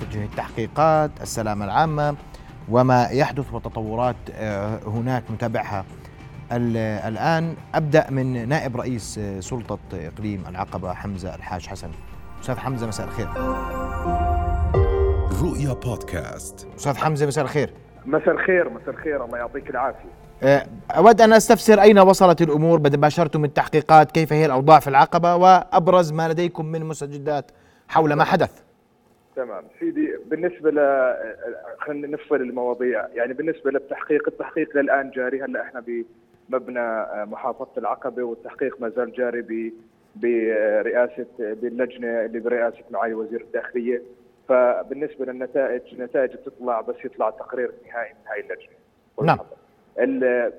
تتجه التحقيقات السلامة العامة وما يحدث وتطورات آه، هناك نتابعها. الآن أبدأ من نائب رئيس آه، سلطة إقليم العقبة حمزة الحاج حسن. أستاذ حمزة مساء الخير. رؤيا بودكاست. أستاذ حمزة مساء الخير. مساء الخير مساء الخير. الله يعطيك العافية. آه، أود أن أستفسر أين وصلت الأمور. بعد باشرتم التحقيقات كيف هي الأوضاع في العقبة وأبرز ما لديكم من مستجدات حول ما حدث. تمام. سيدي بالنسبة ل خلينا نفصل المواضيع. يعني بالنسبة للتحقيق التحقيق للآن جاري. هلا إحنا بمبنى محافظة العقبة والتحقيق ما زال جاري ب برئاسة باللجنة اللي برئاسة معالي وزير الداخلية. فبالنسبة للنتائج النتائج بتطلع بس يطلع تقرير نهائي من هاي اللجنة. نعم.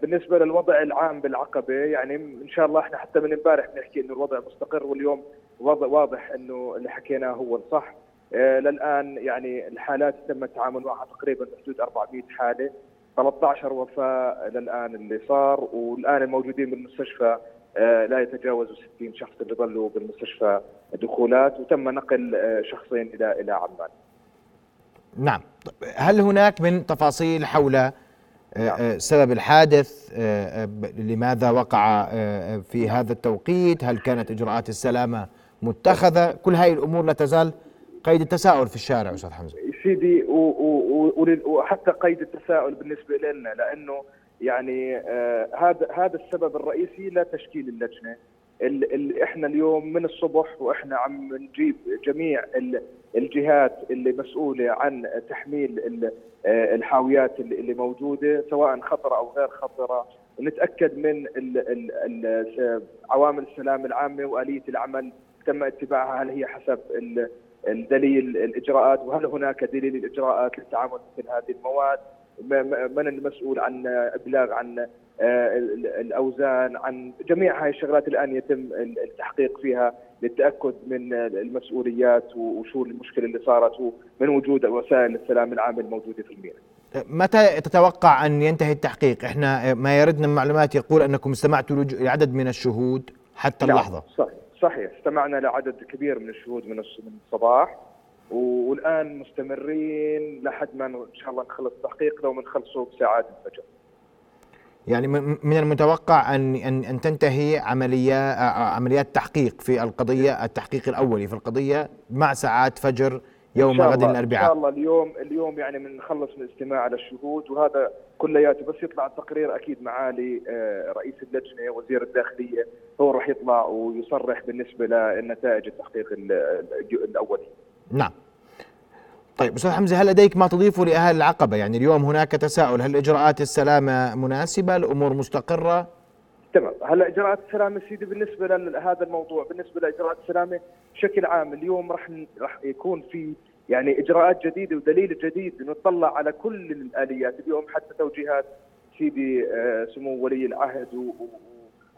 بالنسبة للوضع العام بالعقبة يعني إن شاء الله إحنا حتى من امبارح بنحكي إنه الوضع مستقر واليوم وضع واضح إنه اللي حكيناه هو الصح. للآن يعني الحالات تم التعامل معها تقريبا بحدود 400 حالة. 13 وفاة للآن اللي صار والآن الموجودين بالمستشفى آه لا يتجاوزوا 60 شخص اللي ظلوا بالمستشفى دخولات وتم نقل آه شخصين إلى إلى عمان. نعم، هل هناك من تفاصيل حول آه، نعم. آه، سبب الحادث؟ آه، لماذا وقع في هذا التوقيت؟ هل كانت إجراءات السلامة متخذة؟ كل هذه الأمور لا تزال قيد التساؤل في الشارع أستاذ حمزة. سيدي وحتى قيد التساؤل بالنسبة لنا لأنه يعني آه هذا هذا السبب الرئيسي لتشكيل اللجنة. اللي إحنا اليوم من الصبح وإحنا عم نجيب جميع الجهات اللي مسؤولة عن تحميل آه، الحاويات اللي موجودة سواء خطرة أو غير خطرة. ونتاكد من عوامل السلامه العامة وآلية العمل تم اتباعها هل هي حسب الدليل الإجراءات وهل هناك دليل الاجراءات للتعامل مثل هذه المواد من المسؤول عن إبلاغ عن آه، الأوزان عن جميع هاي الشغلات الآن يتم التحقيق فيها للتأكد من المسؤوليات وشو المشكلة اللي صارت ومن وجود وسائل السلام العام الموجودة في الميناء. متى تتوقع أن ينتهي التحقيق؟ إحنا ما يردنا من معلومات يقول أنكم استمعتوا لعدد من الشهود حتى نعم، اللحظة. صحيح صحيح استمعنا لعدد كبير من الشهود من الصباح والآن مستمرين لحد ما إن شاء الله نخلص التحقيق لو بنخلصه بساعات الفجر. يعني من المتوقع ان ان أن تنتهي عمليه عمليات تحقيق في القضية التحقيق الأولي في القضية مع ساعات فجر يوم غد الاربعاء إن شاء الله اليوم اليوم يعني بنخلص من الاستماع على الشهود وهذا كلياته بس يطلع التقرير أكيد معالي آه، رئيس اللجنة وزير الداخلية هو راح يطلع ويصرح بالنسبة لنتائج التحقيق الأولي. نعم. طيب أستاذ حمزة هل لديك ما تضيفه لأهل العقبة؟ يعني اليوم هناك تساؤل هل إجراءات السلامة مناسبة؟ الأمور مستقرة؟ تمام. هلا إجراءات السلامة سيدي بالنسبة لهذا الموضوع بالنسبة لإجراءات السلامة بشكل عام اليوم راح راح يكون في يعني إجراءات جديدة ودليل جديد نطلع على كل الآليات. اليوم حتى توجيهات سيدي آه، سمو ولي العهد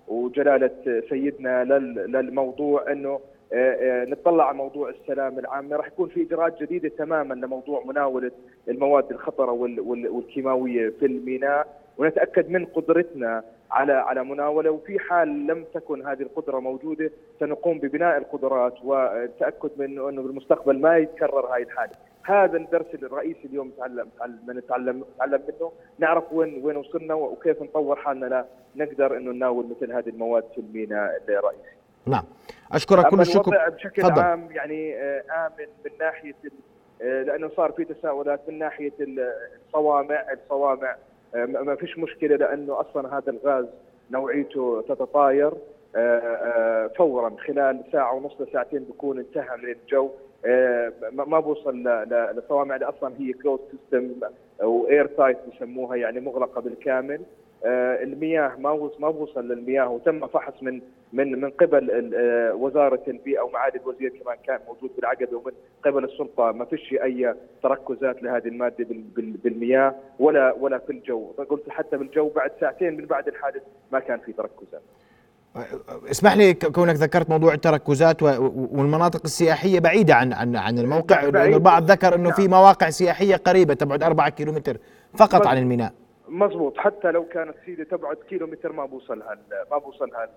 وجلالة سيدنا للموضوع إنه آه، آه، نطلع على موضوع السلام العامة. راح يكون في إجراءات جديدة تماما لموضوع مناولة المواد الخطرة والكيماوية في الميناء. ونتأكد من قدرتنا على على مناولة وفي حال لم تكن هذه القدرة موجودة سنقوم ببناء القدرات والتأكد من أنه بالمستقبل ما يتكرر هاي الحالة. هذا الدرس الرئيسي اليوم نتعلم نتعلم نتعلم منه نعرف وين وين وصلنا وكيف نطور حالنا لا نقدر انه نناول مثل هذه المواد في الميناء الرئيسي. نعم اشكرك كل الشكر بشكل فضل. عام يعني آه، آمن من ناحية آه، لأنه صار في تساؤلات من ناحية الصوامع الصوامع ما فيش مشكلة لأنه أصلا هذا الغاز نوعيته تتطاير. فورا خلال ساعة ونص لساعتين بيكون انتهى من الجو. ما بوصل للصوامع اللي أصلا هي closed system أو air tight بسموها يعني مغلقة بالكامل. آه، المياه ما ما وصل للمياه وتم فحص من من من قبل آه، وزارة البيئة ومعالي الوزير كمان كان موجود بالعقبه ومن قبل السلطة. ما فيش أي تركزات لهذه المادة بالمياه ولا ولا في الجو. قلت حتى بالجو بعد ساعتين من بعد الحادث ما كان في تركزات. اسمح لي كونك ذكرت موضوع التركزات والمناطق السياحية بعيدة عن عن عن الموقع البعض ذكر إنه في نعم. مواقع سياحية قريبة تبعد 4 كيلومتر فقط عن الميناء. مضبوط. حتى لو كانت سيدي تبعد كيلو متر ما بوصلها ما بوصلها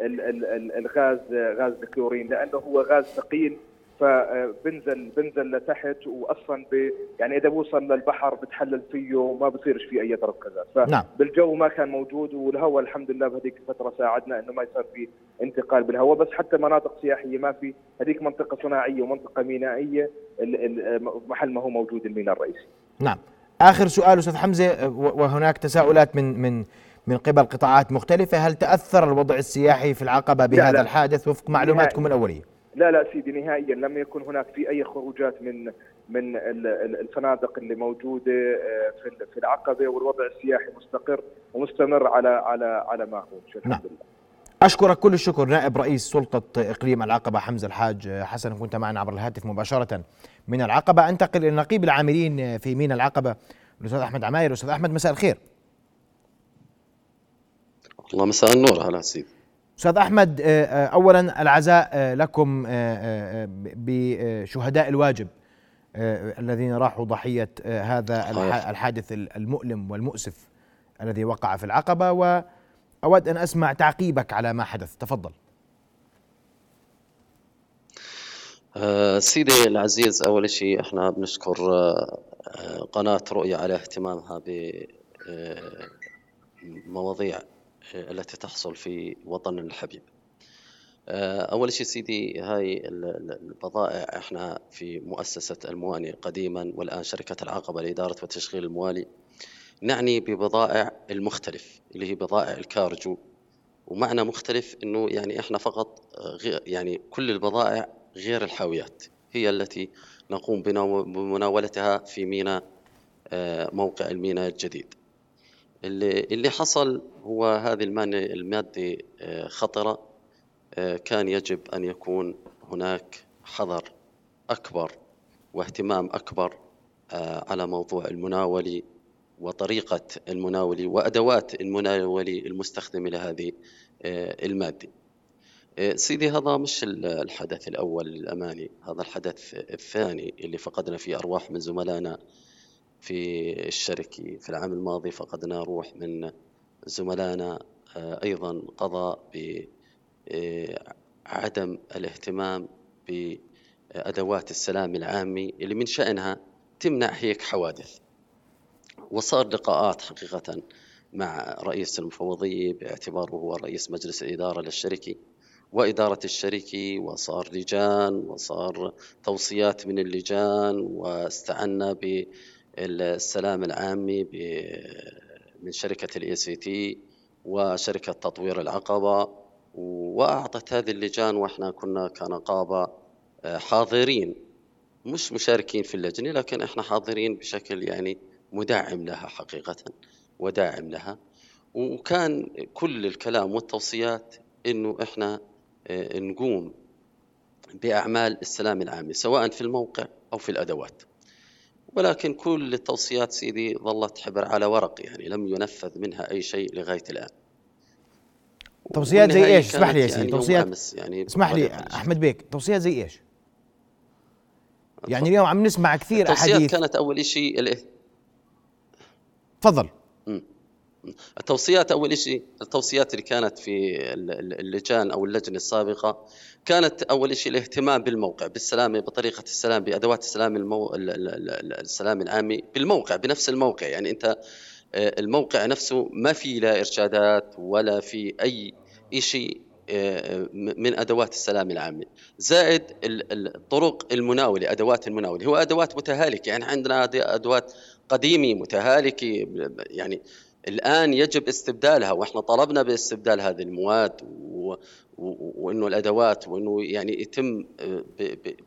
الغاز غاز الكلورين لأنه هو غاز ثقيل فبنزل بنزل لتحت واصلا ب يعني إذا بوصل للبحر بتحلل فيه وما بصيرش فيه أي ركزات نعم. فبالجو ما كان موجود والهواء الحمد لله بهذيك الفترة ساعدنا إنه ما يصير في انتقال بالهواء بس حتى مناطق سياحية ما في. هذيك منطقة صناعيه ومنطقة مينائية محل ما هو موجود الميناء الرئيسي. نعم. آخر سؤال أستاذ حمزة وهناك تساؤلات من من من قبل قطاعات مختلفة هل تأثر الوضع السياحي في العقبة بهذا لا لا. الحادث وفق معلوماتكم الأولية؟ لا لا سيدي نهائيا لم يكن هناك في أي خروجات من من الفنادق اللي موجودة آه، في العقبة والوضع السياحي مستقر ومستمر على على على ما هو الحمد نعم. لله. أشكرك كل الشكر نائب رئيس سلطة إقليم العقبة حمزة الحاج حسن كنت معنا عبر الهاتف مباشرة من العقبة. أنتقل إلى نقيب العاملين في مينا العقبة الأستاذ أحمد عماير. أستاذ أحمد مساء الخير. الله مساء النور على سيدي أستاذ أحمد آه، آه، اولا العزاء آه، لكم بشهداء الواجب الذين راحوا ضحية هذا الحادث المؤلم والمؤسف الذي وقع في العقبة واود أن أسمع تعقيبك على ما حدث. تفضل. سيدي العزيز أول شيء إحنا بنشكر قناة رؤيا على اهتمامها بمواضيع التي تحصل في وطننا الحبيب. آه، أول شيء سيدي هاي البضائع إحنا في مؤسسة المواني قديما والآن شركة العقبة لإدارة وتشغيل الموالي نعني ببضائع المختلف اللي هي بضائع الكارجو. ومعنى مختلف إنه يعني إحنا فقط غير يعني كل البضائع غير الحاويات هي التي نقوم بمناولتها في ميناء آه، موقع الميناء الجديد. اللي اللي حصل هو هذه المادة آه، خطرة آه، كان يجب أن يكون هناك حذر أكبر واهتمام أكبر آه، على موضوع المناولي وطريقة المناولي وأدوات المناولي المستخدمة لهذه المادة. سيدي هذا مش الحدث الأول للأمانة هذا الحدث الثاني اللي فقدنا فيه أرواح من زملائنا في الشركة في العام الماضي. فقدنا روح من زملائنا آه، أيضا قضى بعدم آه، الاهتمام بأدوات السلام العامي اللي من شأنها تمنع هيك حوادث. وصار لقاءات حقيقة مع رئيس المفوضية باعتباره هو رئيس مجلس الإدارة للشركة وإدارة الشركة وصار لجان وصار توصيات من اللجان واستعنا ب السلام العامي من شركة ال ACT وشركة تطوير العقبة وأعطت هذه اللجان وإحنا كنا كنقابة آه، حاضرين مش مشاركين في اللجنة لكن إحنا حاضرين بشكل يعني مدعم لها حقيقة وداعم لها. وكان كل الكلام والتوصيات إنه إحنا آه، نقوم بأعمال السلام العامي سواء في الموقع أو في الأدوات. ولكن كل التوصيات سيدي ظلت حبر على ورق يعني لم ينفذ منها أي شيء لغاية الآن. توصيات زي إيش؟ اسمح لي يا سيدي يعني توصيات يعني اسمح لي أحمد بيك توصيات زي إيش؟ يعني اليوم عم نسمع كثير أحاديث. كانت أول شيء تفضل. التوصيات أول شيء التوصيات اللي كانت في اللجان أو اللجنة السابقة كانت أول شيء الاهتمام بالموقع بالسلامة بطريقة السلام بأدوات السلام المو... السلام العامي بالموقع بنفس الموقع. يعني أنت آه، الموقع نفسه ما في لا إرشادات ولا في أي شيء آه، من أدوات السلام العامي زائد الطرق المناولة أدوات المناولة. هو أدوات متهالكة يعني عندنا أدوات قديمه متهالكه يعني الآن يجب استبدالها وإحنا طلبنا باستبدال هذه المواد. وإنه الأدوات وإنه يعني يتم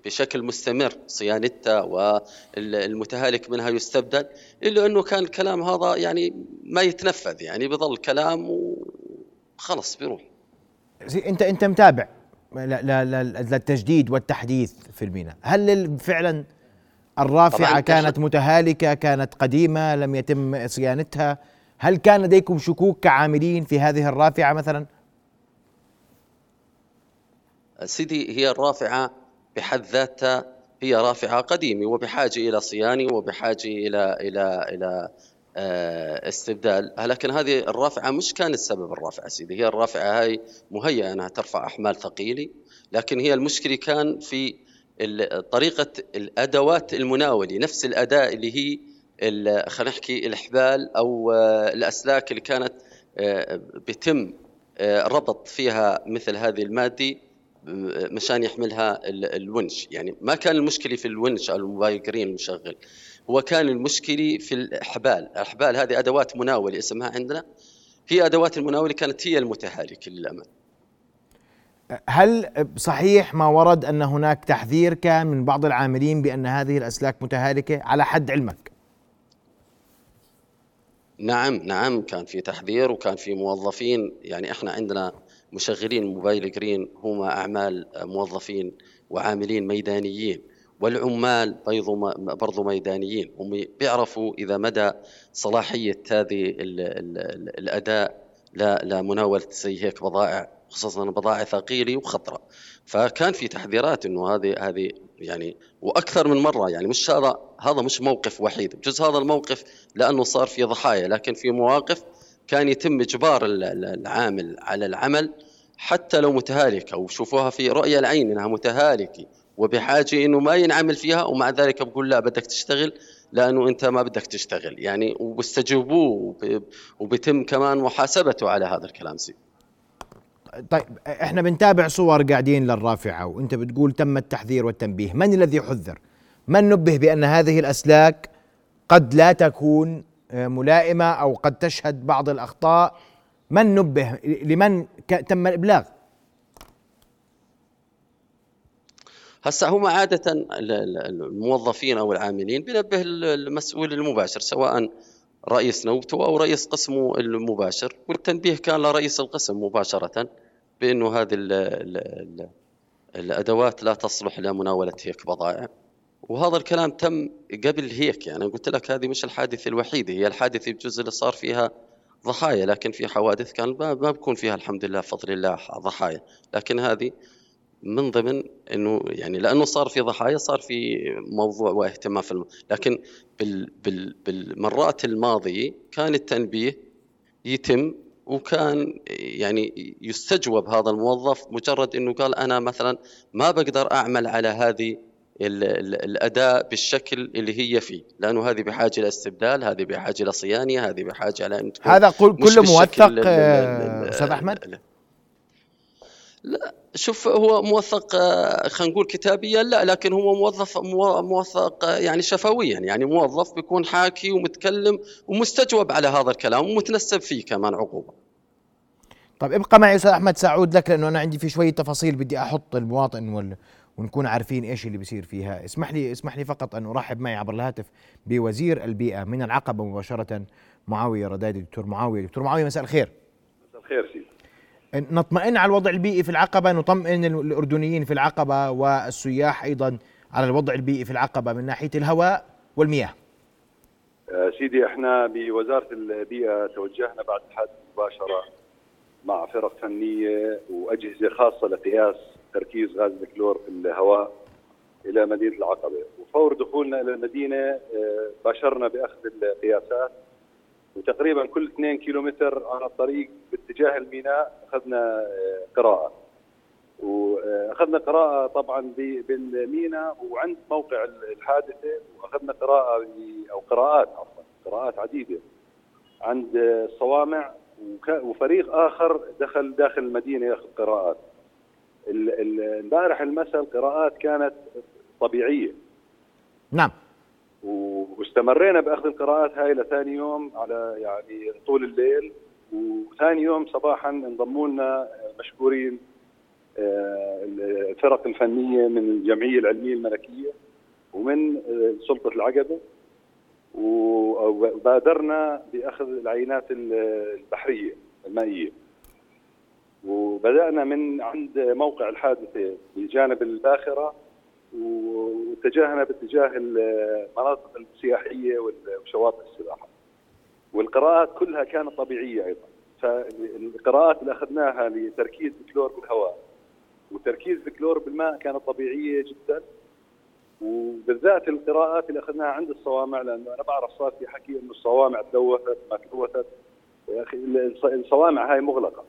بشكل مستمر صيانتها والمتهالك منها يستبدل إلا إنه كان الكلام هذا يعني ما يتنفذ يعني بظل كلام وخلص بيروح أنت أنت متابع للتجديد والتحديث في الميناء هل فعلا الرافعة كانت متهالكة كانت قديمة لم يتم صيانتها. هل كان لديكم شكوك كعاملين في هذه الرافعة مثلا؟ سيدي هي الرافعة بحد ذاتها هي رافعة قديمة وبحاجة إلى صيانة وبحاجة إلى إلى إلى آه، استبدال. لكن هذه الرافعة مش كانت سبب الرافعة سيدي. هي الرافعة هاي مهيئة أنها ترفع أحمال ثقيلة. لكن هي المشكلة كان في طريقة الأدوات المناولة نفس الاداء اللي هي خلينا نحكي الحبال أو الأسلاك اللي كانت بيتم ربط فيها مثل هذه المادة مشان يحملها الونش. يعني ما كان المشكلة في الونش أو الموبايل جرين المشغل هو كان المشكلة في الاحبال الاحبال هذه أدوات مناولة اسمها عندنا. هي أدوات المناولة كانت هي المتهالكة للامانه هل صحيح ما ورد أن هناك تحذير كان من بعض العاملين بأن هذه الأسلاك متهالكة على حد علمك؟ نعم نعم كان في تحذير وكان في موظفين. يعني إحنا عندنا مشغلين موبايل جرين هم أعمال موظفين وعاملين ميدانيين والعمال برضو ميدانيين. هم بيعرفوا إذا مدى صلاحية هذه الأداء. لمناوله زي هيك بضائع خصوصا بضائع ثقيله وخطرة. فكان في تحذيرات إنه هذه هذه يعني وأكثر من مرة يعني مش هذا هذا مش موقف وحيد. بجوز هذا الموقف لأنه صار في ضحايا لكن في مواقف كان يتم إجبار العامل على العمل حتى لو متهالكة. وشوفوها في رؤية العين إنها متهالكة وبحاجة إنه ما ينعمل فيها ومع ذلك بقول لا بدك تشتغل لأنه أنت ما بدك تشتغل. يعني وبيستجوبوه وبيتم كمان محاسبته على هذا الكلام سي طيب إحنا بنتابع صور قاعدين للرافعة وأنت بتقول تم التحذير والتنبيه من الذي حذر؟ من نبه بأن هذه الأسلاك قد لا تكون آه، ملائمة أو قد تشهد بعض الأخطاء؟ من نبه؟ لمن تم الإبلاغ؟ هسا هم عادة الموظفين أو العاملين بنبه المسؤول المباشر سواء رئيس نوبته أو رئيس قسمه المباشر والتنبيه كان لرئيس القسم مباشرة. بأنه هذه ال ال الأدوات لا تصلح لمناولة هيك بضائع. وهذا الكلام تم قبل هيك يعني. قلت لك هذه مش الحادثة الوحيدة هي الحادثة بجزء اللي صار فيها ضحايا لكن في حوادث كان ما بكون فيها الحمد لله بفضل الله ضحايا. لكن هذه من ضمن إنه يعني لأنه صار في ضحايا صار في موضوع واهتمام في الم... لكن بال... بال... بالمرات الماضية كان التنبيه يتم وكان يعني يستجوب هذا الموظف مجرد إنه قال أنا مثلا ما بقدر أعمل على هذه الأداء بالشكل اللي هي فيه لأنه هذه بحاجة لاستبدال هذه بحاجة لصيانه هذه بحاجة على أن هذا كله موثق أستاذ أحمد؟ لا شوف هو موثق آه، خلينا نقول كتابيا لا لكن هو موظف موثق آه، يعني شفويا يعني موظف بيكون حاكي ومتكلم ومستجوب على هذا الكلام ومتنسب فيه كمان عقوبة. طيب ابقى معي أستاذ أحمد سعود لك لأنه أنا عندي في شوية تفاصيل بدي أحط المواطن وال ونكون عارفين إيش اللي بيصير فيها. اسمح لي اسمح لي فقط أن أرحب معي عبر الهاتف بوزير البيئة من العقبة مباشرة معاوية ردادي دكتور معاوية. دكتور معاوية مساء الخير. مساء الخير سيدي. نطمئن على الوضع البيئي في العقبة نطمئن الأردنيين في العقبة والسياح أيضا على الوضع البيئي في العقبة من ناحية الهواء والمياه. آه، سيدي إحنا بوزارة البيئة توجهنا بعد الحادث مباشرة مع فرق فنية وأجهزة خاصة لقياس تركيز غاز الكلور في الهواء إلى مدينة العقبة. وفور دخولنا إلى المدينة آه، باشرنا بأخذ القياسات وتقريبا كل 2 كيلومتر على الطريق باتجاه الميناء أخذنا آه، قراءة. وأخذنا قراءة طبعا بالميناء وعند موقع الحادثة وأخذنا قراءة أو قراءات عفوا قراءات عديدة. عند الصوامع وفريق آخر دخل داخل المدينة ياخذ قراءات. امبارح المساء القراءات كانت طبيعية. نعم. واستمرينا بأخذ القراءات هاي لثاني يوم على يعني طول الليل وثاني يوم صباحا انضموا لنا مشكورين آه، الفرق الفنية من الجمعية العلمية الملكية ومن آه، سلطة العقبة وبادرنا بأخذ العينات البحرية المائية. وبدأنا من عند موقع الحادثة بجانب الباخرة واتجهنا باتجاه المناطق السياحية وشواطئ السباحة. والقراءات كلها كانت طبيعية أيضا. فالقراءات اللي أخذناها لتركيز الكلور بالهواء وتركيز الكلور بالماء كانت طبيعية جدا وبالذات القراءات اللي أخذناها عند الصوامع لأنه أنا بعرف صار في حكي إنه الصوامع تلوثت ما تلوثت يا أخي الصوامع هاي مغلقة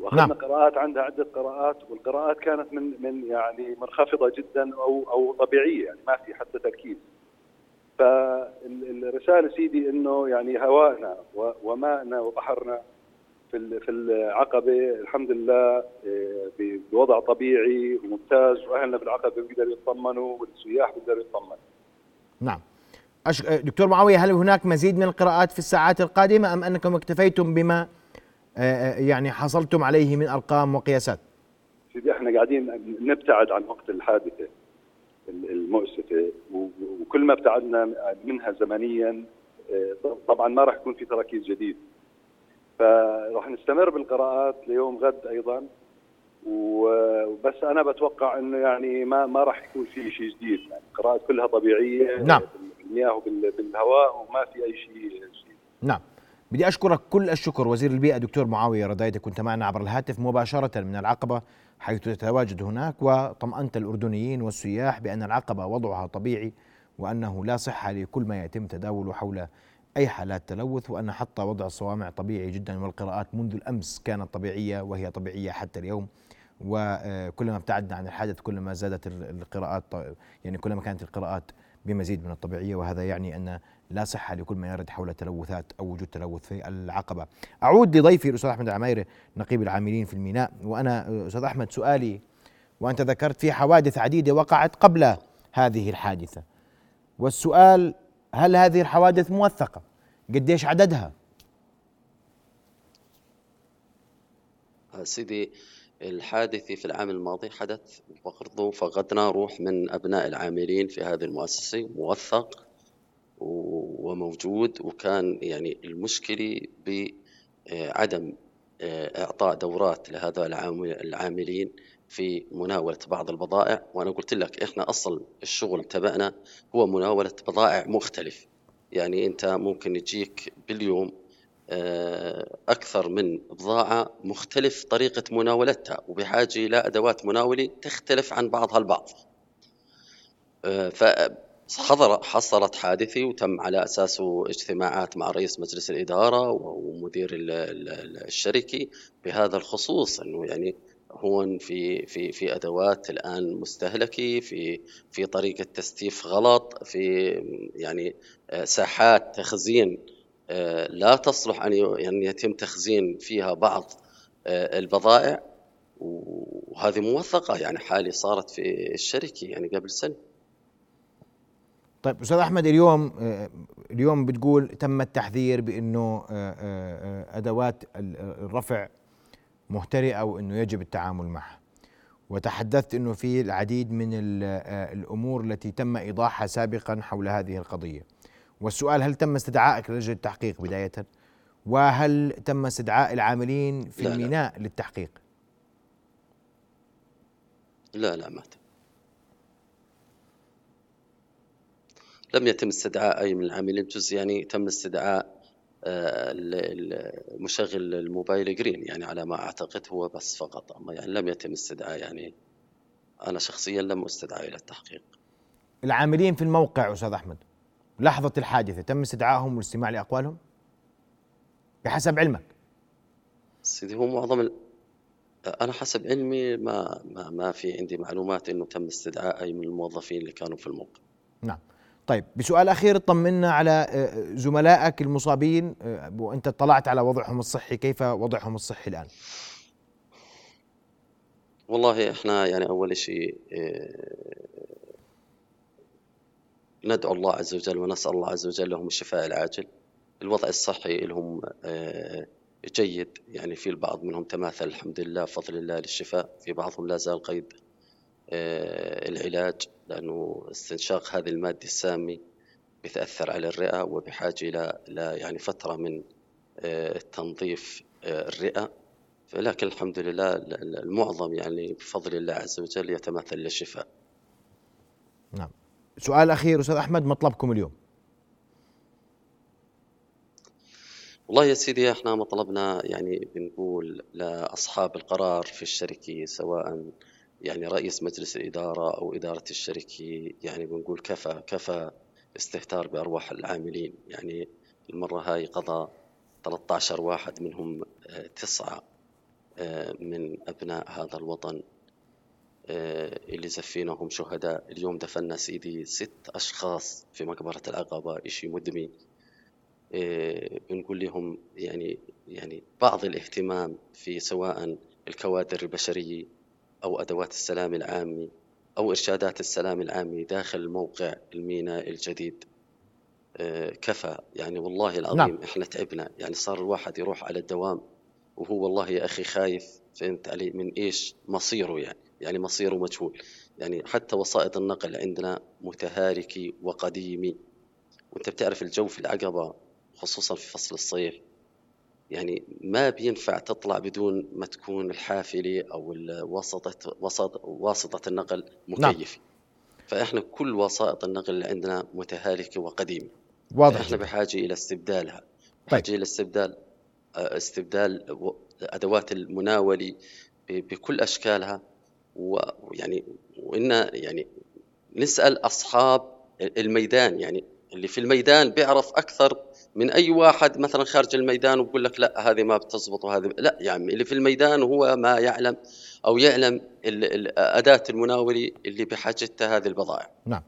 وأخذنا نعم. قراءات عندها عدة قراءات والقراءات كانت من من يعني منخفضة جدا أو أو طبيعية يعني ما في حتى تركيز. فالرسالة سيدي إنه يعني هوائنا و- وماءنا وبحرنا في في العقبة الحمد لله ب- بوضع طبيعي وممتاز وأهلنا بالعقبة بيقدروا يطمنوا والسياح بيقدروا يطمنوا نعم. أش... دكتور معاوية هل هناك مزيد من القراءات في الساعات القادمة أم أنكم اكتفيتم بما آه، آه، يعني حصلتم عليه من أرقام وقياسات. سيدي إحنا قاعدين نبتعد عن وقت الحادثة المؤسفة وكل ما ابتعدنا منها زمنيا آه، طبعا ما راح يكون في تراكيز جديد. فراح نستمر بالقراءات ليوم غد أيضا وبس أنا بتوقع إنه يعني ما ما راح يكون في شيء جديد. يعني القراءات كلها طبيعية نعم. بالمياه وبال- بالهواء وما في أي شيء جديد. نعم. بدي أشكرك كل الشكر وزير البيئة دكتور معاوية رضايدة كنت معنا عبر الهاتف مباشرة من العقبة حيث تتواجد هناك وطمأنت الأردنيين والسياح بأن العقبة وضعها طبيعي وأنه لا صحة لكل ما يتم تداوله حول أي حالات تلوث وأن حتى وضع الصوامع طبيعي جدا والقراءات منذ الأمس كانت طبيعية وهي طبيعية حتى اليوم. وكلما ابتعدنا عن الحدث كلما زادت ال- القراءات يعني كلما كانت القراءات بمزيد من الطبيعية وهذا يعني أن لا صحة لكل ما يرد حول تلوثات أو وجود تلوث في العقبة. أعود لضيفي الأستاذ أحمد العمايرة نقيب العاملين في الميناء. وأنا أستاذ أحمد سؤالي وأنت ذكرت في حوادث عديدة وقعت قبل هذه الحادثة. والسؤال هل هذه الحوادث موثقة؟ قديش عددها؟ سيدي الحادث في العام الماضي حدث برضو فقدنا روح من أبناء العاملين في هذه المؤسسة موثق. وموجود وكان يعني المشكلة بعدم آه، إعطاء دورات لهذا العاملين في مناولة بعض البضائع. وأنا قلت لك إحنا أصل الشغل تبعنا هو مناولة بضائع مختلف. يعني أنت ممكن يجيك باليوم آه، أكثر من بضاعة مختلف طريقة مناولتها وبحاجة إلى أدوات مناولة تختلف عن بعضها البعض. فحضر حصلت حادثة وتم على أساسه اجتماعات مع رئيس مجلس الإدارة ومدير ال- ال- الشركة بهذا الخصوص أنه يعني هون في في في أدوات الآن مستهلكة في في طريقة تستيف غلط في يعني آه، ساحات تخزين آه، لا تصلح أن ي- أن يتم تخزين فيها بعض آه، البضائع. وهذه موثقة يعني حالي صارت في الشركة يعني قبل سنة. طيب أستاذ أحمد اليوم آه، اليوم بتقول تم التحذير بأنه آه، آه، أدوات ال- الرفع مهترئة وانه يجب التعامل معها. وتحدثت أنه في العديد من ال- الأمور التي تم إيضاحها سابقا حول هذه القضية. والسؤال هل تم استدعائك لجنه التحقيق بداية؟ وهل تم استدعاء العاملين في. الميناء للتحقيق؟ لا لا ما تم. لم يتم استدعاء أي من العاملين جزء يعني تم استدعاء آه، ال- ال- مشغل الموبايل جرين يعني على ما أعتقد هو بس فقط. أما يعني لم يتم استدعاء يعني أنا شخصيا لم أستدعى إلى التحقيق. العاملين في الموقع أستاذ أحمد لحظة الحادثة تم استدعائهم والاستماع لأقوالهم؟ بحسب علمك. سيدي هو معظم ال... أنا حسب علمي ما ما ما في عندي معلومات إنه تم استدعاء أي من الموظفين اللي كانوا في الموقع. نعم. طيب بسؤال أخير طمنا على آه، زملائك المصابين آه، وأنت اطلعت على وضعهم الصحي كيف وضعهم الصحي الآن؟ والله إحنا يعني أول شيء آه، ندعو الله عز وجل ونسأل الله عز وجل لهم الشفاء العاجل. الوضع الصحي لهم جيد. يعني في البعض منهم تماثل الحمد لله بفضل الله للشفاء. في بعضهم لا زال قيد العلاج. لأنه استنشاق هذه المادة السامه بتاثر على الرئة وبحاجة إلى إلى يعني فترة من آه، تنظيف آه، الرئة. لكن الحمد لله ال- ال- المعظم يعني بفضل الله عز وجل يتمثل للشفاء. نعم. سؤال أخير أستاذ أحمد مطلبكم اليوم. والله يا سيدي إحنا مطلبنا يعني بنقول لأصحاب القرار في الشركة سواء يعني رئيس مجلس الإدارة أو إدارة الشركة يعني بنقول كفى كفى استهتار بأرواح العاملين. يعني المرة هاي قضى 13 واحد منهم آه، تسعة من أبناء هذا الوطن اللي زفيناهم شهداء. اليوم دفنا سيدي ست أشخاص في مقبرة العقبة إشي مدمي. بنقول لهم يعني يعني بعض الاهتمام في سواء الكوادر البشرية أو أدوات السلام العامي أو إرشادات السلام العامي داخل موقع الميناء الجديد. آه، كفى. يعني والله العظيم نعم. إحنا تعبنا. يعني صار الواحد يروح على الدوام وهو والله يا أخي خايف. فهمت علي؟ من إيش؟ مصيره يعني. يعني مصيره مجهول. يعني حتى وسائط النقل عندنا متهالكي وقديمي. وأنت بتعرف الجو في العقبة خصوصا في فصل الصيف يعني ما بينفع تطلع بدون ما تكون الحافلة أو وسطه وسط واسطة النقل مكيفة. نعم. فإحنا كل وسائط النقل اللي عندنا متهالكة وقديمة. واضح إحنا بحاجة إلى استبدالها. بحاجة طيب. إلى استبدال آه، استبدال أدوات المناولة بكل أشكالها. ويعني وإن يعني نسأل أصحاب الميدان يعني اللي في الميدان بيعرف أكثر من أي واحد مثلا خارج الميدان وبقول لك لا هذه ما بتزبط وهذه لا يعني اللي في الميدان هو ما يعلم أو يعلم أداة المناوله اللي بحاجتها هذه البضائع. نعم.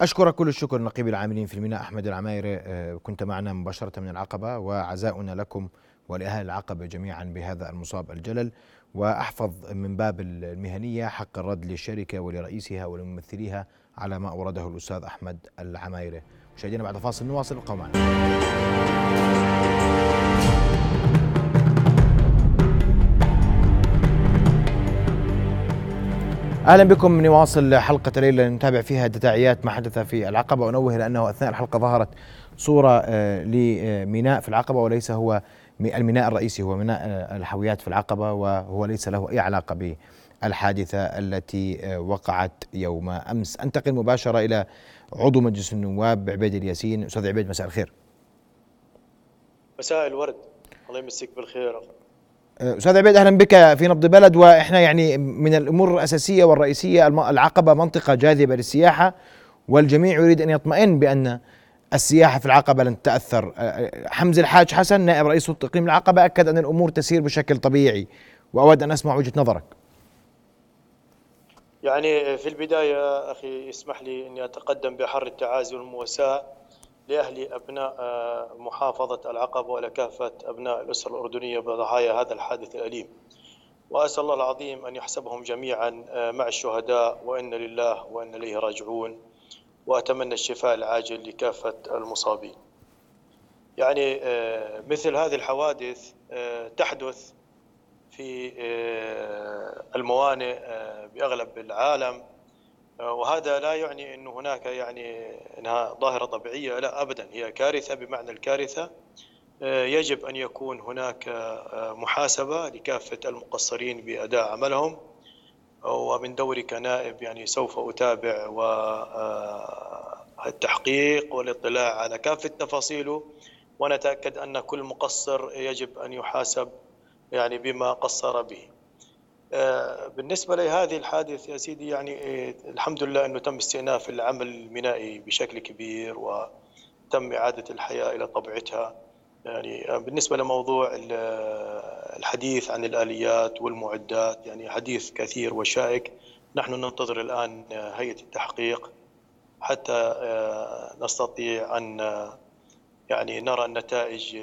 أشكرك كل الشكر نقيب العاملين في الميناء أحمد العمايري آه، كنت معنا مباشرة من العقبة وعزاؤنا لكم ولأهل العقبة جميعا بهذا المصاب الجلل وأحفظ من باب المهنية حق الرد للشركة ولرئيسها ولممثليها على ما أورده الأستاذ أحمد العمايري مشاهدينا بعد فاصل نواصل ابقوا معنا. أهلا بكم نواصل حلقة الليلة نتابع فيها تداعيات ما حدث في العقبة. وانوه لأنه أثناء الحلقة ظهرت صورة آه، لميناء في العقبة وليس هو الميناء الرئيسي هو ميناء آه، الحاويات في العقبة وهو ليس له أي علاقة بالحادثة التي آه، وقعت يوم أمس. أنتقل مباشرة إلى عضو مجلس النواب عبيد الياسين. أستاذ عبيد مساء الخير. مساء الورد. الله يمسيك بالخير. أه، أستاذ عبيد أهلا بك في نبض بلد وإحنا يعني من الأمور الأساسية والرئيسية العقبة منطقة جاذبة للسياحة والجميع يريد أن يطمئن بأن السياحة في العقبة لن تتاثر أه، أه، حمزة الحاج حسن نائب رئيس اقليم العقبة أكد أن الأمور تسير بشكل طبيعي وأود أن أسمع وجهة نظرك. يعني في البداية أخي اسمح لي أني أتقدم بحر التعازي والمواساة لأهل أبناء آه، محافظة العقبة ولكافة أبناء الأسرة الأردنية بضحايا هذا الحادث الأليم. وأسأل الله العظيم أن يحسبهم جميعا آه، مع الشهداء وإن لله وإن إليه راجعون وأتمنى الشفاء العاجل لكافة المصابين. يعني آه، مثل هذه الحوادث تحدث في آه، الموانئ آه، بأغلب العالم. آه، وهذا لا يعني إنه هناك يعني إنها ظاهرة طبيعية لا ابدا. هي كارثة بمعنى الكارثة يجب أن يكون هناك محاسبة لكافة المقصرين بأداء عملهم. ومن دوري كنائب يعني سوف أتابع والتحقيق والاطلاع على كافة تفاصيله. ونتأكد أن كل مقصر يجب أن يحاسب يعني بما قصر به. آه، بالنسبة لهذه الحادث يا سيدي يعني آه، الحمد لله أنه تم استئناف العمل المينائي بشكل كبير وتم إعادة الحياة إلى طبيعتها. يعني آه، بالنسبة لموضوع الحديث عن الآليات والمعدات يعني حديث كثير وشائك. نحن ننتظر الآن هيئة التحقيق حتى نستطيع أن يعني نرى النتائج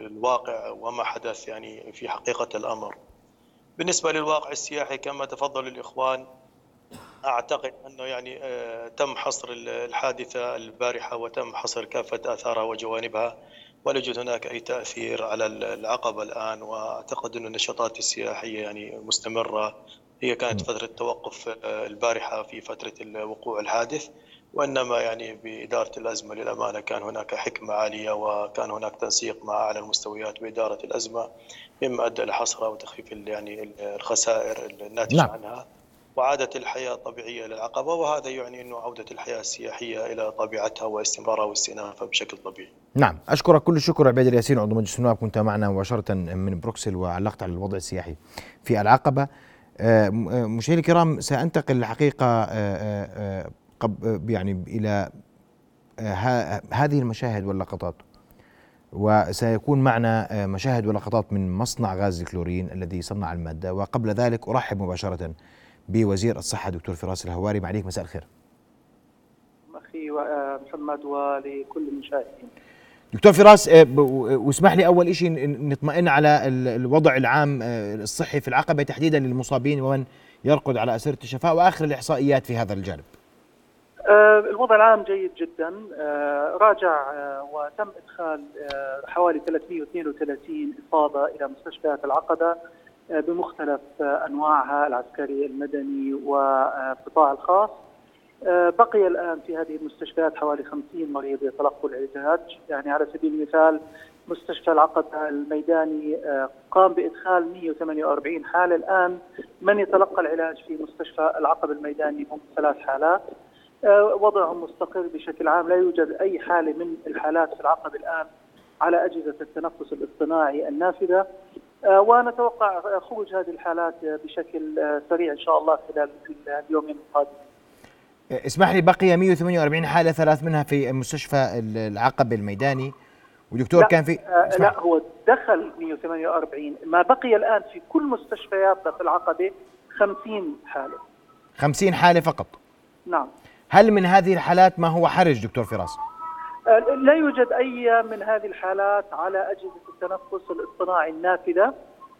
الواقع وما حدث يعني في حقيقة الأمر. بالنسبة للواقع السياحي كما تفضل الإخوان أعتقد أنه يعني آه، تم حصر الحادثة البارحة وتم حصر كافة آثارها وجوانبها ولا يوجد هناك أي تأثير على العقبة الآن. وأعتقد أن النشاطات السياحية يعني مستمرة. هي كانت فترة توقف آه، البارحة في فترة وقوع الحادث. وإنما يعني بإدارة الأزمة للأمانة كان هناك حكمة عالية وكان هناك تنسيق مع أعلى المستويات بإدارة الأزمة مما أدى لحصرها وتخفيف يعني الخسائر الناتجة نعم. عنها وعادت الحياة الطبيعيه للعقبة وهذا يعني إنه عودة الحياة السياحية إلى طبيعتها واستمرارها واستئنافها بشكل طبيعي. نعم أشكرك كل الشكر عبيد الياسين عضو مجلس النواب كنت معنا مباشرة من بروكسل وعلقت على الوضع السياحي في العقبة. آه، آه، مشاهدينا الكرام سأنتقل الحقيقة آه، يعني إلى آه، هذه المشاهد واللقطات. وسيكون معنا مشاهد ولقطات من مصنع غاز الكلورين الذي صنع المادة. وقبل ذلك أرحب مباشرة بوزير الصحة دكتور فراس الهواري. معليك مساء الخير. أخي محمد ولكل المشاهدين. دكتور فراس آه، واسمح لي أول شيء نطمئن على الوضع العام آه، الصحي في العقبة تحديدا للمصابين ومن يرقد على أسرة الشفاء وآخر الإحصائيات في هذا الجانب. آه، الوضع العام جيد جدا. راجع وتم إدخال حوالي 332 إصابة إلى مستشفيات العقبة بمختلف أنواعها العسكري المدني والقطاع الخاص. آه، بقي الآن في هذه المستشفيات حوالي 50 مريض يتلقوا العلاج. يعني على سبيل المثال مستشفى العقبة الميداني آه، قام بإدخال 148 حالة. الآن من يتلقى العلاج في مستشفى العقبة الميداني؟ هم ثلاث حالات. آه، وضعهم مستقر بشكل عام. لا يوجد أي حالة من الحالات في العقبة الآن على أجهزة التنفس الاصطناعي النافذة. ونتوقع خروج هذه الحالات بشكل سريع إن شاء الله خلال اليومين القادمين اسمح لي بقي 148 حالة ثلاث منها في مستشفى العقبة الميداني. ودكتور كان في آه لا هو دخل 148 ما بقي الآن في كل مستشفيات في العقبة 50 حالة. 50 حالة فقط. نعم. هل من هذه الحالات ما هو حرج دكتور فراس؟ آه لا يوجد أي من هذه الحالات على أجهزة التنفس الاصطناعي النافذة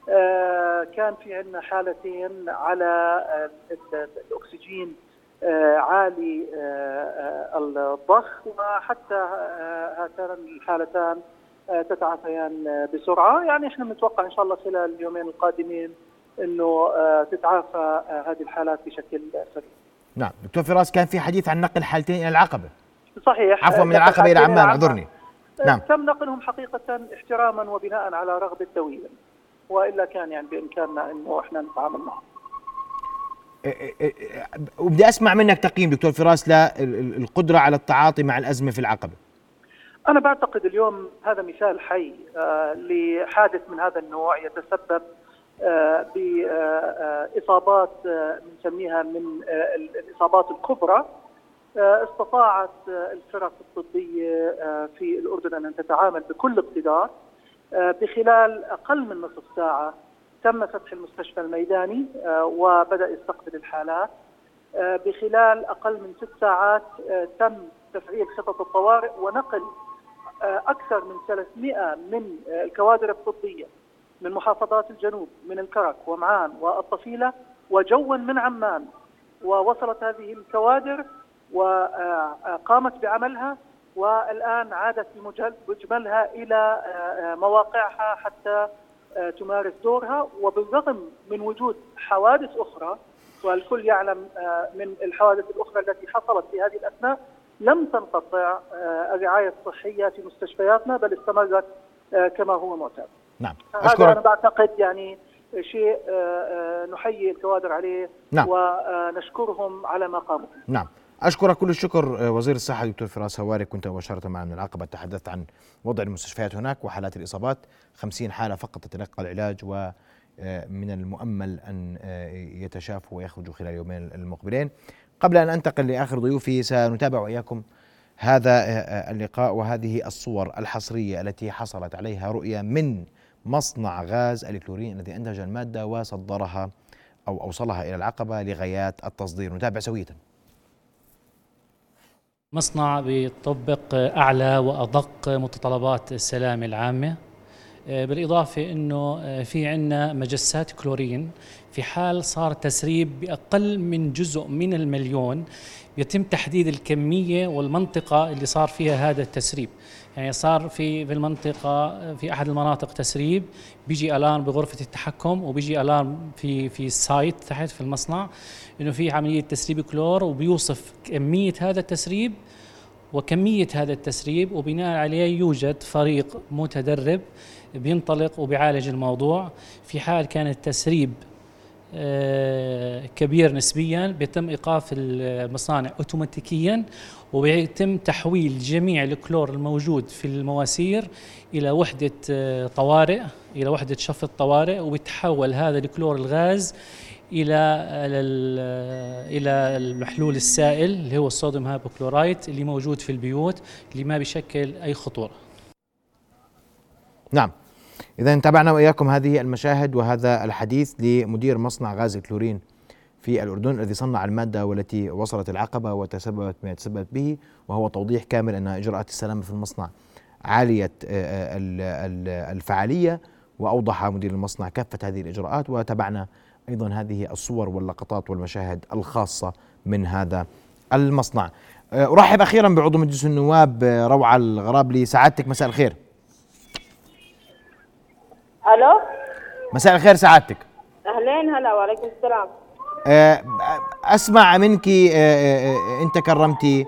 آه كان في عندنا حالتين على آه، الأكسجين عالي الضخ وحتى هاتان الحالتان تتعافيان بسرعة يعني إحنا بنتوقع إن شاء الله خلال اليومين القادمين إنه تتعافى هذه الحالات بشكل سريع. نعم دكتور فراس كان في حديث عن نقل حالتين إلى العقبة. صحيح عفوا من العقبة إلى عمان اعذرني. نعم تم نقلهم حقيقة احتراما وبناء على رغبه طويله وإلا كان يعني بإمكاننا إنه إحنا نتعامل معهم. وبدي أسمع منك تقييم دكتور فراس للقدره على التعاطي مع الأزمة في العقبة. أنا بعتقد اليوم هذا مثال حي آه، لحادث من هذا النوع يتسبب آه، بإصابات آه، بنسميها من الإصابات الكبرى. استطاعت الفرق الطبية في الأردن أن تتعامل بكل اقتدار. بخلال أقل من نصف ساعة تم فتح المستشفى الميداني آه، وبدأ يستقبل الحالات. آه، بخلال أقل من ست ساعات آه، تم تفعيل خطط الطوارئ ونقل أكثر من 300 من الكوادر الطبية. من محافظات الجنوب من الكرك ومعان والطفيلة وجوا من عمان ووصلت هذه الكوادر وقامت بعملها والآن عادت بمجملها إلى مواقعها حتى آه، تمارس دورها وبالرغم من وجود حوادث أخرى والكل يعلم آه، من الحوادث الأخرى التي حصلت في هذه الأثناء لم تنقطع آه، الرعاية الصحية في مستشفياتنا بل استمرت كما هو معتاد. نعم أشكرك. هذا أنا بعتقد يعني شيء نحيي الكوادر عليه نعم. ونشكرهم على ما قاموا. نعم. أشكرك كل الشكر آه، وزير الصحة دكتور فراس هواري كنت مباشرة معنا من العقبة تحدثت عن وضع المستشفيات هناك وحالات الإصابات 50 حالة فقط تتلقى العلاج ومن آه، المؤمل أن آه، يتشافوا ويخرجوا خلال اليومين المقبلين قبل أن أنتقل لآخر ضيوفي سنتابع وإياكم هذا اللقاء وهذه الصور الحصرية التي حصلت عليها رؤية من مصنع غاز الكلورين الذي أنتج المادة وصدرها أو أوصلها إلى العقبة لغايات التصدير. نتابع سوية. مصنع بيطبق أعلى وأدق متطلبات السلامة العامة. بالإضافة أنه آه، في عندنا مجسات كلورين. في حال صار تسريب بأقل من جزء من المليون يتم تحديد الكمية والمنطقة اللي صار فيها هذا التسريب. يعني صار في في المنطقة في أحد المناطق تسريب بيجي ألارم بغرفة التحكم وبيجي ألارم في في السايت تحت في المصنع إنه في عملية تسريب كلور وبيوصف كمية هذا التسريب وكمية هذا التسريب وبناء عليه يوجد فريق متدرب بينطلق وبيعالج الموضوع. في حال كان التسريب آه، كبير نسبيا بيتم إيقاف المصانع أوتوماتيكيا وبيتم تحويل جميع الكلور الموجود في المواسير إلى وحدة آه، طوارئ إلى وحدة شفط طوارئ وبيتحول هذا الكلور الغاز إلى إلى المحلول السائل اللي هو الصوديوم hypochlorite اللي موجود في البيوت اللي ما بيشكل أي خطورة. نعم. إذا تابعنا وإياكم هذه المشاهد وهذا الحديث لمدير مصنع غاز الكلورين في الأردن الذي صنع المادة والتي وصلت العقبة وتسببت ما تسببت به وهو توضيح كامل أن إجراءات السلامة في المصنع عالية آه، آه، الفعالية وأوضح مدير المصنع كافة هذه الإجراءات وتابعنا أيضا هذه الصور واللقطات والمشاهد الخاصة من هذا المصنع. آه، أرحب أخيرا بعضو مجلس النواب روعة الغرابلي سعادتك مساء الخير. ألو؟ مساء الخير سعادتك. أهلين هلا وعليكم السلام. آه، أسمع منك آه، آه، أنت كرمتي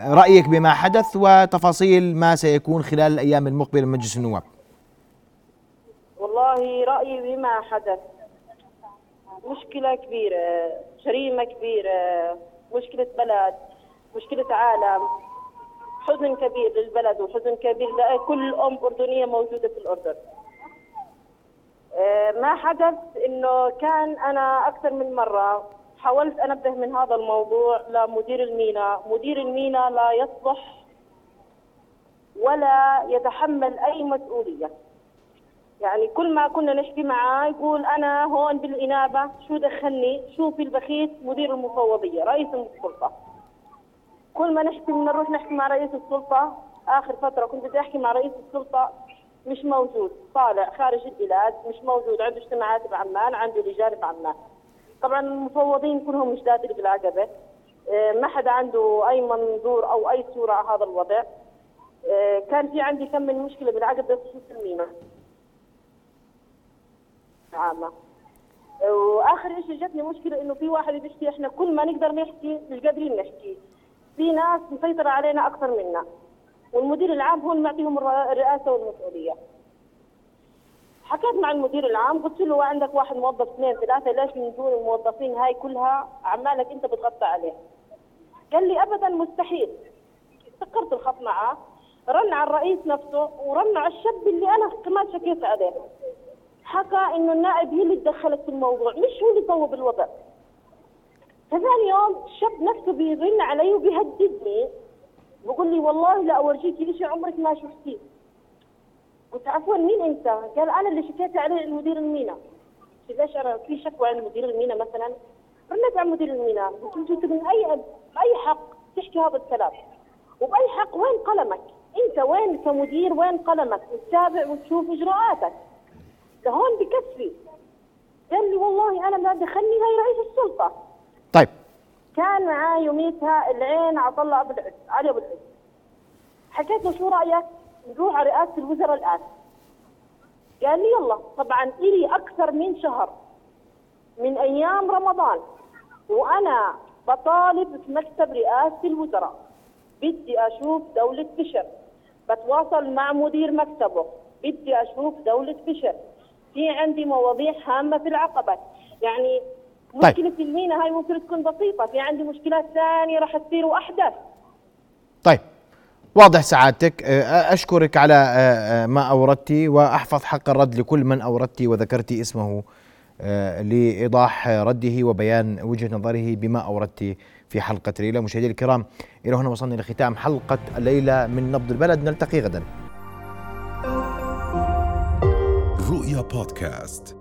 رأيك بما حدث وتفاصيل ما سيكون خلال الأيام المقبلة من مجلس النواب. والله رأيي بما حدث. مشكلة كبيرة جريمة كبيرة مشكلة بلد مشكلة عالم. حزن كبير للبلد وحزن كبير لكل أم أردنية موجودة في الأردن. ما حدث إنه كان أنا أكثر من مرة حاولت أنبه من هذا الموضوع لمدير المينا، مدير المينا لا يصلح ولا يتحمل أي مسؤولية. يعني كل ما كنا نحكي معاه يقول أنا هون بالإنابة شو دخلني؟ شو في البخيت مدير المفوضية رئيس السلطة. كل ما نحكي نروح نحكي مع رئيس السلطة آخر فترة كنت بدي أحكي مع رئيس السلطة مش موجود. طالع خارج البلاد مش موجود. عنده اجتماعات بعمان عنده لجان بعمان. طبعا المفوضين كلهم مش قادر بالعقبه آه، ما حدا عنده أي منظور أو أي صورة على هذا الوضع. آه، كان في عندي كم من مشكلة بالعقبه بخصوص المينا عامه وآخر شيء جتني مشكلة إنه في واحد بيحكي إحنا كل ما نقدر نحكي مش قادرين نحكي. في ناس مسيطرة علينا أكثر منا. والمدير العام هو اللي معطيهم الرئاسة والمسؤولية. حكيت مع المدير العام قلت له عندك واحد موظف اثنين ثلاثة ليش من دون الموظفين هاي كلها عمالك انت بتغطى عليه. قال لي ابدا مستحيل. سكرت الخط معه رن على الرئيس نفسه ورن على الشاب اللي أنا كمان شكيت عليه. حكى إنه النائب هي اللي تدخلت في الموضوع مش هو اللي صوب الوضع. فثاني يوم الشاب نفسه بيرن علي وبيهددني بقول لي والله لا اورجيكي شيء عمرك ما شفتيه قلت عفوا مين أنت؟ قال أنا اللي شكيت عليه المدير المينا. ليش أنا في شكوى عن مدير المينا مثلا. رنيت على مدير المينا قلت له من أي بأي حق تحكي هذا الكلام؟ وبأي حق وين قلمك؟ أنت وين كمدير وين قلمك؟ تتابع وتشوف إجراءاتك. لهون بكفي. قال لي والله أنا ما دخلني هاي رئيس السلطة. طيب كان معاه يوميتها العين عطله أبو العز علي أبو العز. حكيت له شو رأيك؟ نروح على رئاسة الوزراء الآن. قال لي يلا طبعا إلي أكثر من شهر من أيام رمضان وأنا بطالب في مكتب رئاسة الوزراء. بدي أشوف دولة بشر بتواصل مع مدير مكتبه. بدي أشوف دولة بشر في عندي مواضيع هامة في العقبات يعني. مشكلة طيب. المينا هاي ممكن تكون بسيطة. في عندي مشكلات ثانية راح تصير وأحدث. طيب. واضح سعادتك. أشكرك على ما أوردتي وأحفظ حق الرد لكل من أوردتي وذكرتي اسمه لإيضاح رده وبيان وجهة نظره بما أوردتي في حلقة ليلة مشاهدينا الكرام إلى هنا وصلنا لختام حلقة الليلة من نبض البلد. نلتقي غدا. رؤيا بودكاست.